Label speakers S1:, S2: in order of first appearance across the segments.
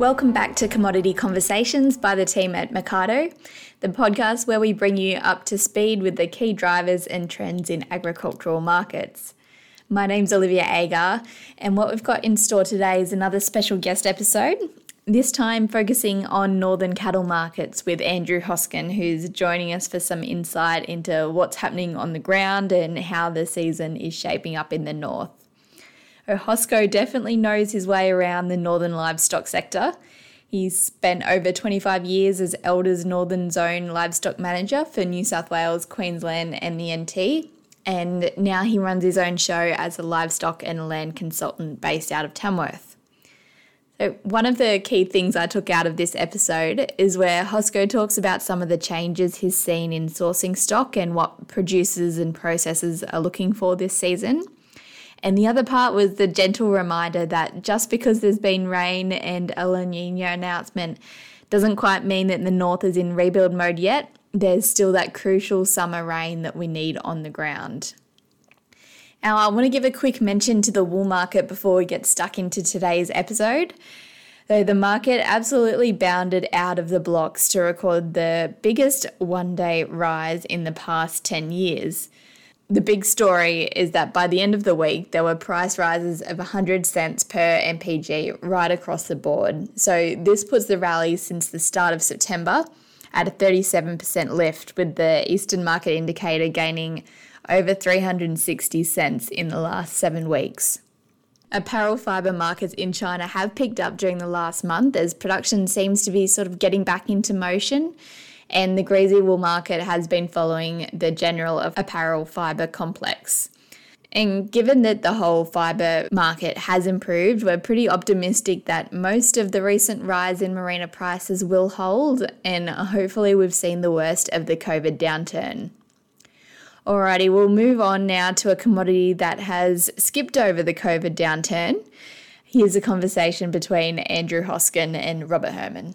S1: Welcome back to Commodity Conversations by the team at Mecardo, the podcast where we bring you up to speed with the key drivers and trends in agricultural markets. My name's Olivia Agar, and what we've got in store today is another special guest episode. This time focusing on northern cattle markets with Andrew Hoskin, who's joining us for some insight into what's happening on the ground and how the season is shaping up in the north. Hosco definitely knows his way around the northern livestock sector. He's spent over 25 years as Elders Northern Zone livestock manager for New South Wales, Queensland, and the NT. And now he runs his own show as a livestock and land consultant based out of Tamworth. So, one of the key things I took out of this episode is where Hosco talks about some of the changes he's seen in sourcing stock and what producers and processors are looking for this season. And the other part was the gentle reminder that just because there's been rain and a La Nina announcement doesn't quite mean that the north is in rebuild mode yet. There's still that crucial summer rain that we need on the ground. Now, I want to give a quick mention to the wool market before we get stuck into today's episode. Though the market absolutely bounded out of the blocks to record the biggest one day rise in the past 10 years the big story is that by the end of the week, there were price rises of 100 cents per MPG right across the board. So this puts the rally since the start of September at a 37% lift, with the Eastern Market Indicator gaining over 360 cents in the last seven weeks. Apparel fibre markets in China have picked up during the last month as production seems to be sort of getting back into motion and the greasy wool market has been following the general apparel fibre complex. And given that the whole fibre market has improved, we're pretty optimistic that most of the recent rise in merino prices will hold, and hopefully, we've seen the worst of the COVID downturn. Alrighty, we'll move on now to a commodity that has skipped over the COVID downturn. Here's a conversation between Andrew Hoskin and Robert Herrmann.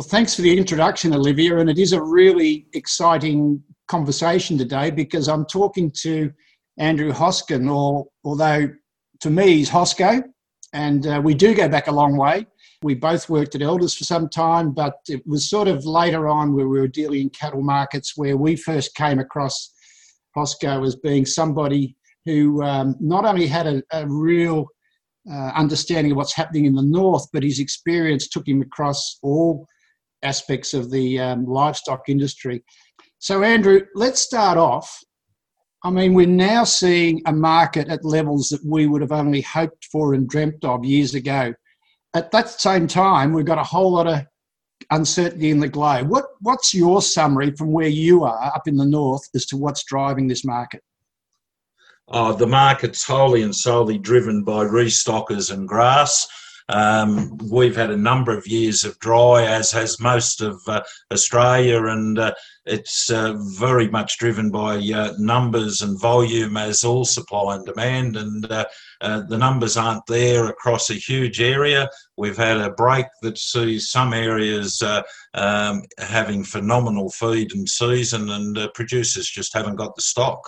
S2: Well, thanks for the introduction, Olivia. And it is a really exciting conversation today because I'm talking to Andrew Hoskin, or although to me he's Hosco, and uh, we do go back a long way. We both worked at Elders for some time, but it was sort of later on where we were dealing in cattle markets where we first came across Hosco as being somebody who um, not only had a, a real uh, understanding of what's happening in the north, but his experience took him across all aspects of the um, livestock industry. So, Andrew, let's start off. I mean, we're now seeing a market at levels that we would have only hoped for and dreamt of years ago. At that same time, we've got a whole lot of uncertainty in the globe. What, what's your summary from where you are up in the north as to what's driving this market?
S3: Oh, the market's wholly and solely driven by restockers and grass. Um, we've had a number of years of dry, as has most of uh, Australia, and uh, it's uh, very much driven by uh, numbers and volume, as all supply and demand. And uh, uh, the numbers aren't there across a huge area. We've had a break that sees some areas um, having phenomenal feed and season, and producers just haven't got the stock.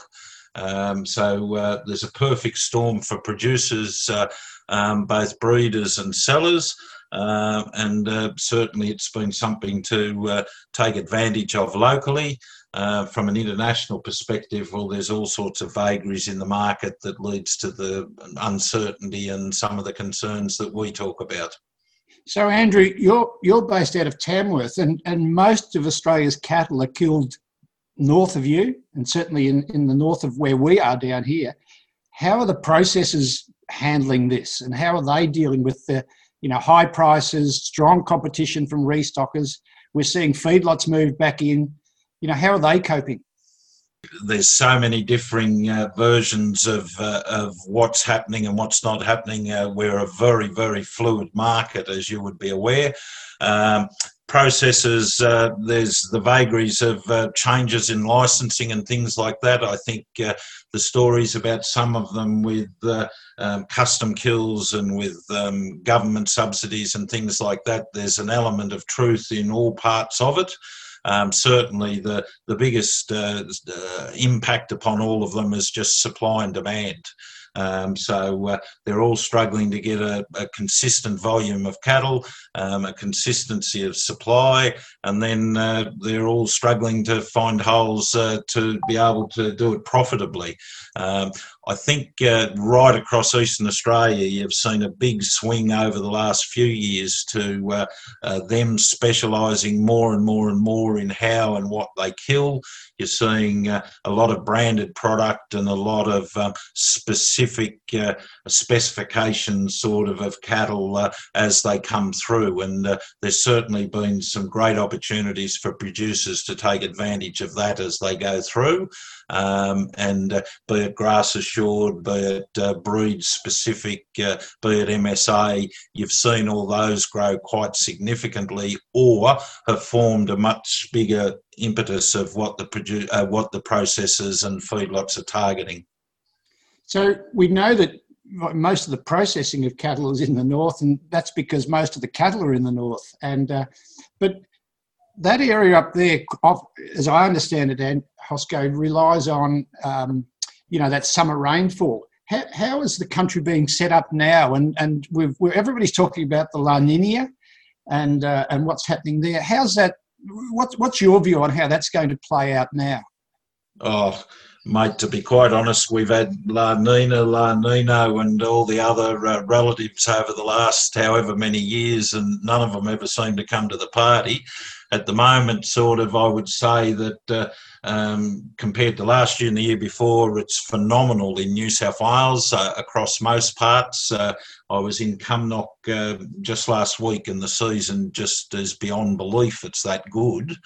S3: Um, so uh, there's a perfect storm for producers, uh, um, both breeders and sellers. Uh, and uh, certainly it's been something to uh, take advantage of locally. Uh, from an international perspective, well, there's all sorts of vagaries in the market that leads to the uncertainty and some of the concerns that we talk about.
S2: So, Andrew, you're you're based out of Tamworth, and, and most of Australia's cattle are killed north of you, and certainly in, in the north of where we are down here. How are the processors handling this, and how are they dealing with the you know high prices, strong competition from restockers? We're seeing feedlots move back in. You know, how are they coping?
S3: there's so many differing uh, versions of uh, of what's happening and what's not happening. Uh, we're a very very fluid market, as you would be aware. Um, processes, uh, there's the vagaries of uh, changes in licensing and things like that. I think uh, the stories about some of them with um, custom kills and with um, government subsidies and things like that, there's an element of truth in all parts of it. Um, certainly, the the biggest uh, uh, impact upon all of them is just supply and demand. Um, so uh, they're all struggling to get a, a consistent volume of cattle, um, a consistency of supply, and then uh, they're all struggling to find holes uh, to be able to do it profitably. Um, I think uh, right across eastern Australia, you've seen a big swing over the last few years to uh, uh, them specialising more and more and more in how and what they kill. You're seeing a lot of branded product and a lot of um, specific uh, specifications, sort of, of cattle uh, as they come through. And there's certainly been some great opportunities for producers to take advantage of that as they go through. Um, and uh, be it grass assured, be it uh, breed specific, uh, be it MSA, you've seen all those grow quite significantly or have formed a much bigger impetus of what the produ- uh, what the processors and feedlots are targeting.
S2: So we know that most of the processing of cattle is in the north, and that's because most of the cattle are in the north. And uh, but that area up there, as I understand it, and Hosco relies on um, you know that summer rainfall. How, how is the country being set up now? And and we've, everybody's talking about the La Nina and uh, and what's happening there. How's that? What's what's your view on how that's going to play out now?
S3: Oh, mate, to be quite honest, we've had La Nina, La Nino, and all the other uh, relatives over the last however many years, and none of them ever seem to come to the party. At the moment, sort of, I would say that. Uh, um, compared to last year and the year before, it's phenomenal in New South Wales uh, across most parts. Uh, I was in Cumnock uh, just last week, and the season just is beyond belief. It's that good.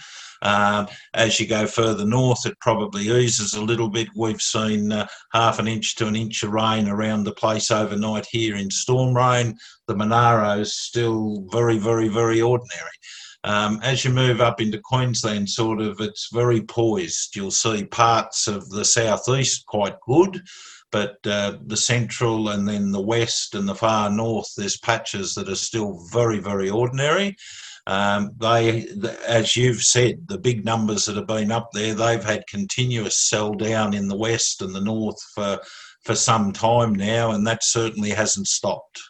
S3: Um, as you go further north, it probably eases a little bit. We've seen uh, half an inch to an inch of rain around the place overnight here in storm rain. The Monaro is still very, very, very ordinary. Um, as you move up into Queensland, sort of, it's very poised. You'll see parts of the southeast quite good, but uh, the central and then the west and the far north, there's patches that are still very, very ordinary. Um, they, as you've said, the big numbers that have been up there, they've had continuous sell down in the west and the north for for some time now, and that certainly hasn't stopped.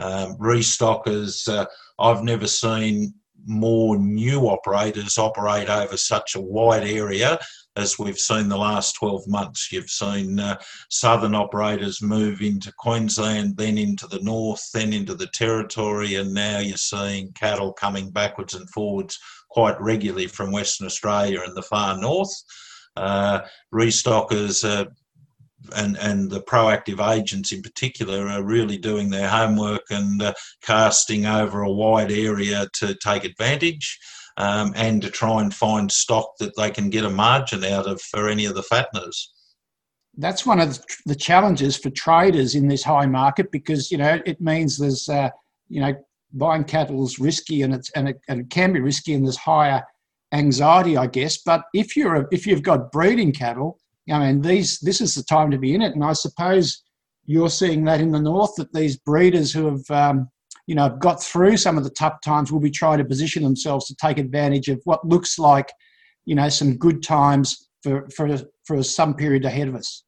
S3: Um, restockers, uh, I've never seen more new operators operate over such a wide area as we've seen the last 12 months. You've seen uh, southern operators move into Queensland, then into the north, then into the territory, and now you're seeing cattle coming backwards and forwards quite regularly from Western Australia and the far north. Uh, restockers uh, and and the proactive agents in particular are really doing their homework and uh, casting over a wide area to take advantage um, and to try and find stock that they can get a margin out of for any of the fatteners.
S2: That's one of the challenges for traders in this high market because you know it means there's uh, you know buying cattle is risky and it's and it, and it can be risky and there's higher anxiety, I guess. But if you're a, if you've got breeding cattle, I mean these this is the time to be in it, and I suppose you're seeing that in the north that these breeders who have um, you know, got through some of the tough times will be trying to position themselves to take advantage of what looks like, you know, some good times for, for, for some period ahead of us.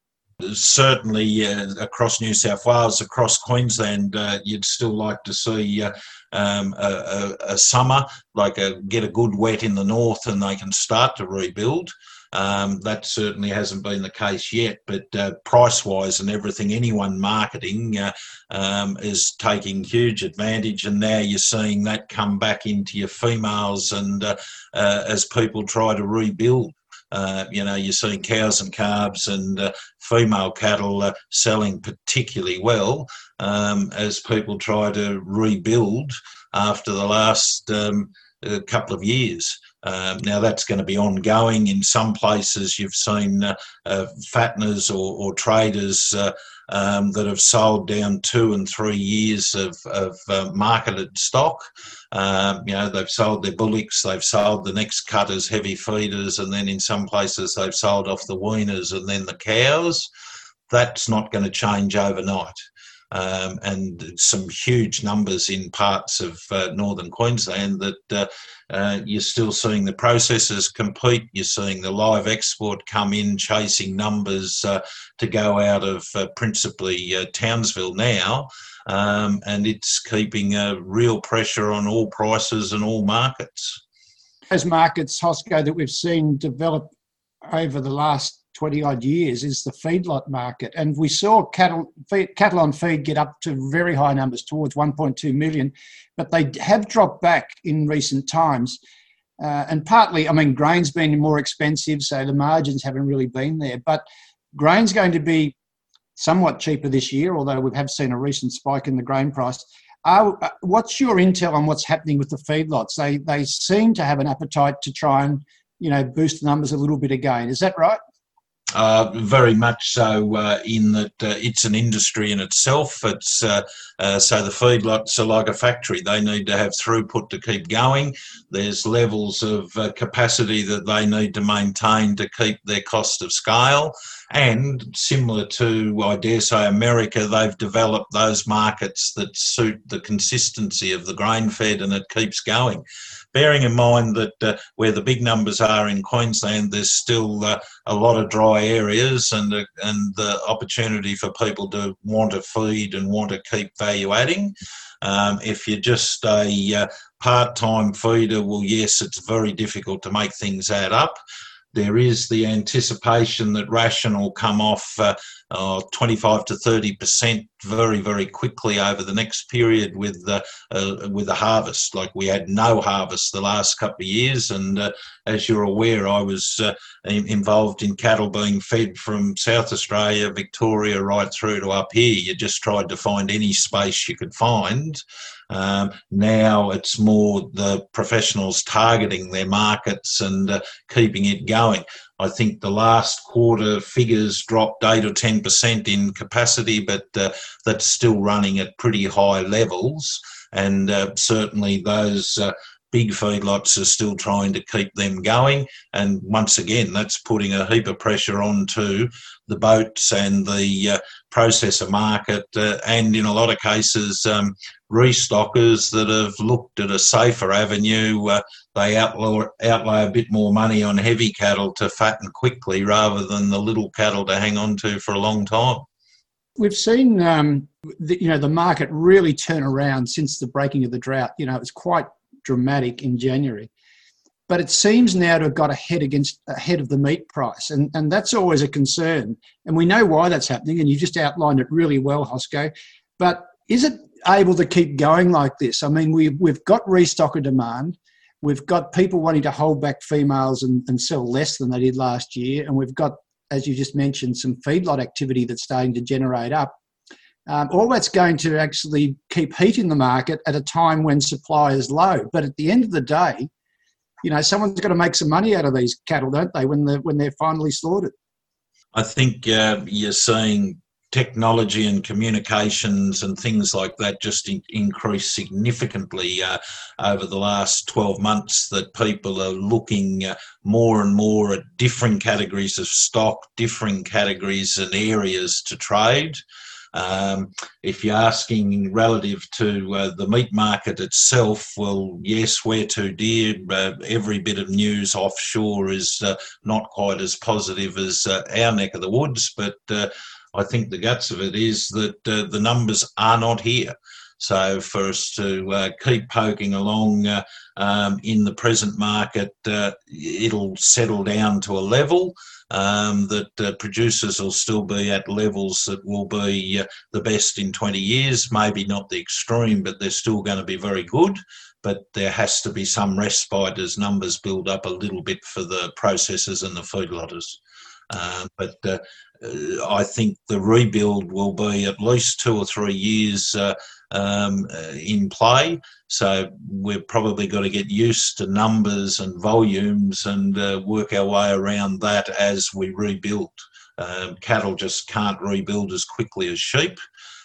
S3: Certainly, uh, across New South Wales, across Queensland, uh, you'd still like to see uh, um, a, a, a, summer, like a, get a good wet in the north, and they can start to rebuild. Um, that certainly hasn't been the case yet, but uh, price wise and everything, anyone marketing uh, um, is taking huge advantage. And now you're seeing that come back into your females and uh, uh as people try to rebuild. Uh, you know, you're seeing cows and calves and uh, female cattle selling particularly well um, as people try to rebuild after the last um, couple of years. Um, now that's going to be ongoing. In some places, you've seen uh, uh, fatteners or, or traders uh, um, that have sold down two and three years of, of uh, marketed stock. Um, you know, they've sold their bullocks, they've sold the next cutters, heavy feeders, and then in some places they've sold off the weaners and then the cows. That's not going to change overnight. Um, and some huge numbers in parts of uh, northern Queensland that uh, uh, you're still seeing the processors complete. You're seeing the live export come in, chasing numbers uh, to go out of uh, principally Townsville now. Um, and it's keeping a real pressure on all prices and all markets.
S2: Those markets, Hosco, that we've seen develop over the last 20 odd years is the feedlot market. And we saw cattle, cattle on feed get up to very high numbers towards 1.2 million, but they have dropped back in recent times. Uh, and partly, I mean, grain's been more expensive, so the margins haven't really been there. But grain's going to be somewhat cheaper this year, although we have seen a recent spike in the grain price. Uh, what's your intel on what's happening with the feedlots? They they seem to have an appetite to try and you know boost the numbers a little bit again. Is that right?
S3: Uh, very much so, uh, in that uh, it's an industry in itself. It's uh, uh, so the feedlots are like a factory; they need to have throughput to keep going. There's levels of uh, capacity that they need to maintain to keep their cost of scale. And similar to, I dare say, America, they've developed those markets that suit the consistency of the grain fed, and it keeps going bearing in mind that uh, where the big numbers are in Queensland, there's still uh, a lot of dry areas and uh, and the opportunity for people to want to feed and want to keep value adding. Um, if you're just a uh, part-time feeder, well, yes, it's very difficult to make things add up. There is the anticipation that ration will come off uh, uh, 25 to 30 percent very very quickly over the next period with the uh, with the harvest. Like we had no harvest the last couple of years, and uh, as you're aware, I was uh, involved in cattle being fed from South Australia, Victoria, right through to up here. You just tried to find any space you could find. Um, now it's more the professionals targeting their markets and uh, keeping it going. I think the last quarter figures dropped 8 or 10% in capacity, but uh, that's still running at pretty high levels. And uh, certainly those uh, big feedlots are still trying to keep them going. And once again, that's putting a heap of pressure onto the boats and the uh, processor market, uh, and in a lot of cases, um, restockers that have looked at a safer avenue. Uh, they outlay, outlay a bit more money on heavy cattle to fatten quickly rather than the little cattle to hang on to for a long time.
S2: We've seen, um, the, you know, the market really turn around since the breaking of the drought. You know, it was quite dramatic in January. But it seems now to have got ahead against ahead of the meat price, and, and that's always a concern. And we know why that's happening, and you just outlined it really well, Hosco. But is it able to keep going like this? I mean, we've we've got restocker demand, we've got people wanting to hold back females and, and sell less than they did last year, and we've got, as you just mentioned, some feedlot activity that's starting to generate up. Um, all that's going to actually keep heat in the market at a time when supply is low. But at the end of the day, you know, someone's got to make some money out of these cattle, don't they? When they're when they're finally slaughtered.
S3: I think uh, you're seeing technology and communications and things like that just in, increased significantly uh, over the last 12 months that people are looking uh, more and more at different categories of stock, different categories and areas to trade. Um, if you're asking relative to uh, the meat market itself, well, yes, we're too dear. Uh, every bit of news offshore is uh, not quite as positive as uh, our neck of the woods, but uh, I think the guts of it is that uh, the numbers are not here. So for us to uh, keep poking along uh, um, in the present market, uh, it'll settle down to a level um, that uh, producers will still be at levels that will be uh, the best in 20 years. Maybe not the extreme, but they're still going to be very good. But there has to be some respite as numbers build up a little bit for the processors and the feedlotters. Uh, but uh, I think the rebuild will be at least two or three years uh, um, uh, in play. So we've probably got to get used to numbers and volumes and uh, work our way around that as we rebuild. Um, cattle just can't rebuild as quickly as sheep,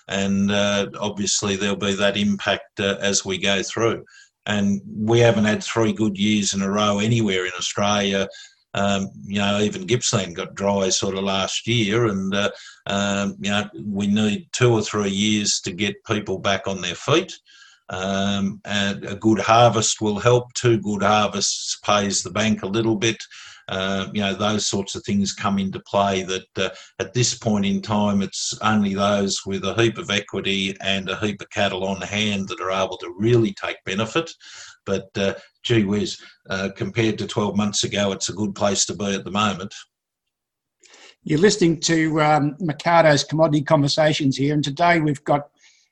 S3: and uh, obviously there'll be that impact uh, as we go through. And we haven't had three good years in a row anywhere in Australia um, you know, even Gippsland got dry sort of last year, and uh, um, you know, we need two or three years to get people back on their feet. Um, and a good harvest will help. Two good harvests pays the bank a little bit. Uh, you know, those sorts of things come into play that uh, at this point in time, it's only those with a heap of equity and a heap of cattle on hand that are able to really take benefit. But uh, gee whiz, uh, compared to 12 months ago, it's a good place to be at the moment.
S2: You're listening to um, Mecardo's Commodity Conversations here, and today we've got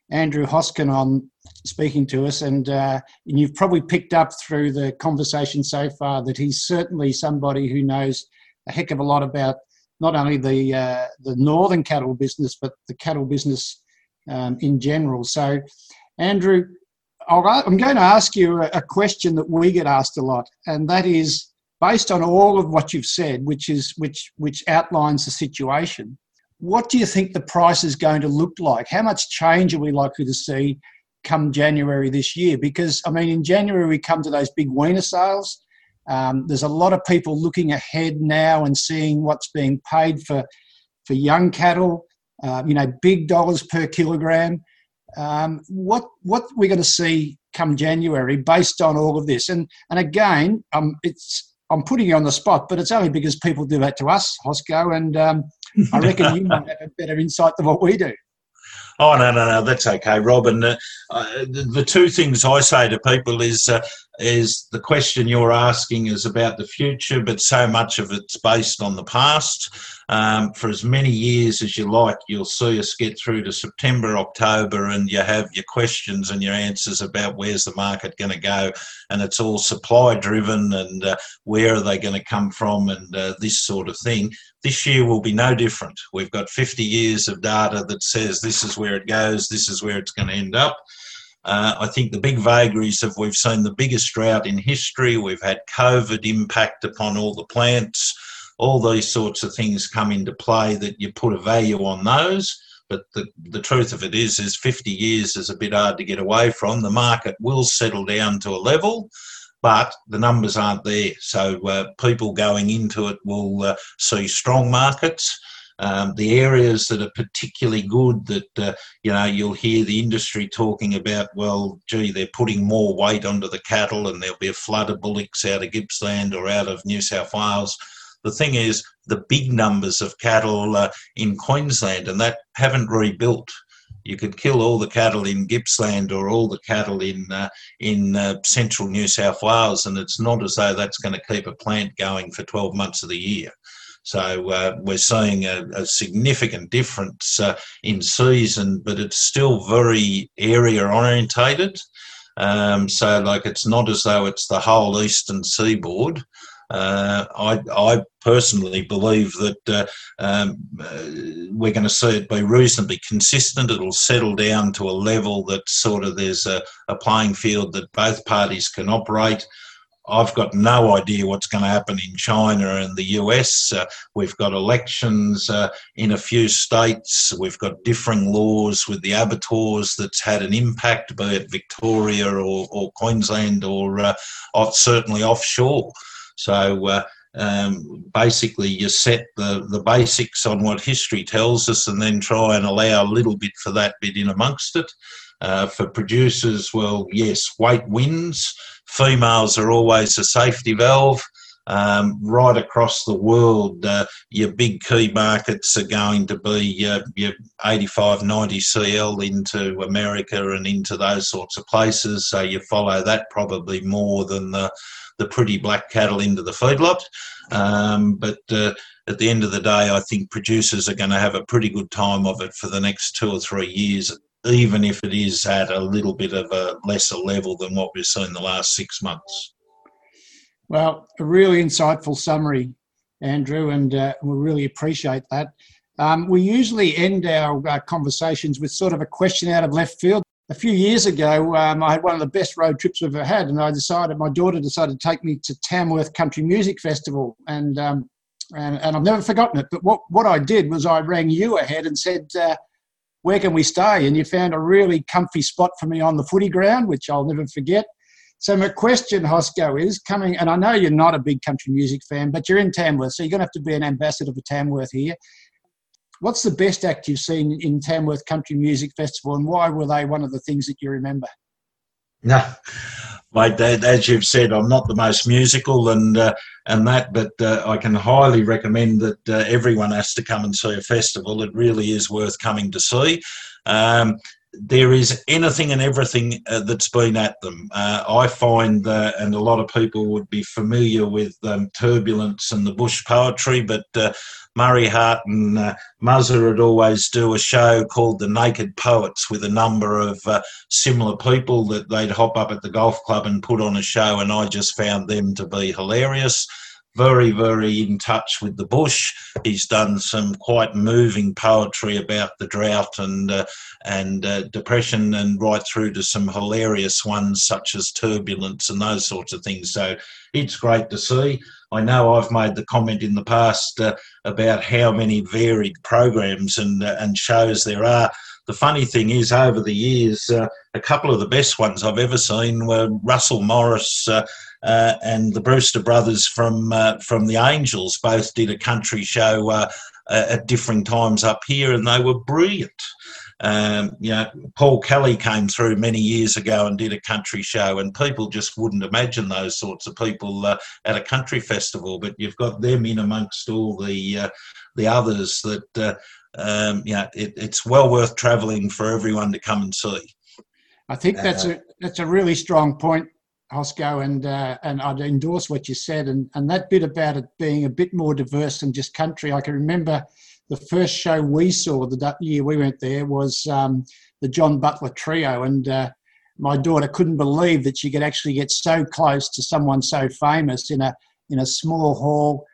S2: Andrew Hoskin on speaking to us, and, uh, and you've probably picked up through the conversation so far that he's certainly somebody who knows a heck of a lot about not only the uh, the northern cattle business but the cattle business um, in general. So, Andrew, i am going to ask you a, a question that we get asked a lot, and that is based on all of what you've said, which is which which outlines the situation. What do you think the price is going to look like? How much change are we likely to see come January this year? Because, I mean, in January we come to those big weaner sales. Um, there's a lot of people looking ahead now and seeing what's being paid for, for young cattle, uh, you know, big dollars per kilogram. Um, what what we're going to see come January based on all of this, and and again, um, it's I'm putting you on the spot, but it's only because people do that to us, Hosco, and um, I reckon you might have a better insight than what we do.
S3: Oh no, no, no, that's okay, Robin. Uh, uh, the, the, two things I say to people is uh, is the question you're asking is about the future, but so much of it's based on the past. Um, for as many years as you like, you'll see us get through to September, October, and you have your questions and your answers about where's the market going to go, and it's all supply driven and uh, where are they going to come from and uh, this sort of thing. This year will be no different. We've got 50 years of data that says this is where it goes, this is where it's going to end up. Uh, I think the big vagaries of we've seen the biggest drought in history. We've had COVID impact upon all the plants. All these sorts of things come into play that you put a value on those. But the, the truth of it is, is 50 years is a bit hard to get away from. The market will settle down to a level, but the numbers aren't there. So uh, people going into it will uh, see strong markets. Um, the areas that are particularly good that uh, you know you'll hear the industry talking about well gee they're putting more weight onto the cattle and there'll be a flood of bullocks out of Gippsland or out of New South Wales the thing is the big numbers of cattle uh, in Queensland and that haven't rebuilt you could kill all the cattle in Gippsland or all the cattle in uh, in uh, central New South Wales, and it's not as though that's going to keep a plant going for 12 months of the year. So uh, we're seeing a, a significant difference uh, in season, but it's still very area orientated. Um, so like it's not as though it's the whole eastern seaboard. Uh, I, I, personally believe that uh, um, uh, we're going to see it be reasonably consistent. It'll settle down to a level that sort of there's a, a playing field that both parties can operate. I've got no idea what's going to happen in China and the US. Uh, we've got elections uh, in a few states. We've got differing laws with the abattoirs that's had an impact, be it Victoria or, or Queensland or uh, certainly offshore. So uh, um, basically, you set the, the basics on what history tells us and then try and allow a little bit for that bit in amongst it. Uh, for producers, well, yes, weight wins females are always a safety valve. Um, right across the world, uh, your big key markets are going to be uh, your 85, 90 CL into America and into those sorts of places. So you follow that probably more than the, the pretty black cattle into the feedlot. Um, but uh, at the end of the day, I think producers are going to have a pretty good time of it for the next two or three years even if it is at a little bit of a lesser level than what we've seen the last six months.
S2: Well, a really insightful summary, Andrew, and uh, we really appreciate that. Um, we usually end our uh, conversations with sort of a question out of left field. A few years ago, um, I had one of the best road trips we've ever had, and I decided my daughter decided to take me to Tamworth Country Music Festival, and um, and, and I've never forgotten it. But what, what I did was I rang you ahead and said, uh, where can we stay? And you found a really comfy spot for me on the footy ground, which I'll never forget. So my question, Hosco, is coming, and I know you're not a big country music fan, but you're in Tamworth, so you're going to have to be an ambassador for Tamworth here. What's the best act you've seen in Tamworth Country Music Festival, and why were they one of the things that you remember?
S3: No, mate. As you've said, I'm not the most musical and uh, and that, but uh, I can highly recommend that uh, everyone has to come and see a festival. It really is worth coming to see. Um, there is anything and everything uh, that's been at them. Uh, I find, uh, and a lot of people would be familiar with um, turbulence and the bush poetry, but uh, Murray Hartin uh, would always do a show called The Naked Poets with a number of uh, similar people that they'd hop up at the golf club and put on a show, and I just found them to be hilarious very, very in touch with the bush. He's done some quite moving poetry about the drought and uh, and uh, depression, and right through to some hilarious ones such as turbulence and those sorts of things. So it's great to see. I know I've made the comment in the past uh, about how many varied programs and uh, and shows there are. The funny thing is, over the years, uh, a couple of the best ones I've ever seen were Russell Morris uh, uh, and the Brewster brothers from uh, from the Angels both did a country show uh, at different times up here, and they were brilliant. Um, you know, Paul Kelly came through many years ago and did a country show, and people just wouldn't imagine those sorts of people uh, at a country festival. But you've got them in amongst all the uh, the others that. Uh, um, yeah, it, it's well worth travelling for everyone to come and see.
S2: I think that's a that's a really strong point, Hosco, and uh, and I'd endorse what you said, and and that bit about it being a bit more diverse than just country. I can remember the first show we saw the year we went there was um, the John Butler Trio, and uh, my daughter couldn't believe that she could actually get so close to someone so famous in a in a small hall,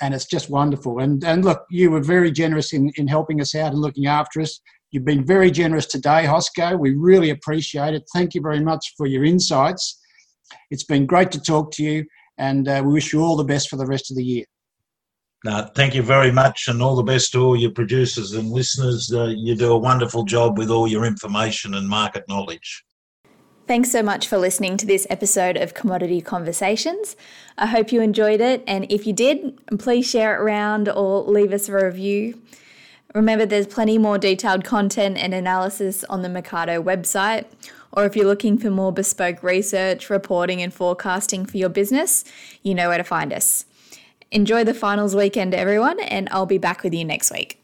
S2: and it's just wonderful. And and look, you were very generous in in helping us out and looking after us. You've been very generous today, Hosco. We really appreciate it. Thank you very much for your insights. It's been great to talk to you, and uh, we wish you all the best for the rest of the year.
S3: No, thank you very much, and all the best to all your producers and listeners. Uh, you do a wonderful job with all your information and market knowledge.
S1: Thanks so much for listening to this episode of Commodity Conversations. I hope you enjoyed it, and if you did, please share it around or leave us a review. Remember, there's plenty more detailed content and analysis on the Mecardo website or if you're looking for more bespoke research, reporting, and forecasting for your business, you know where to find us. Enjoy the finals weekend, everyone, and I'll be back with you next week.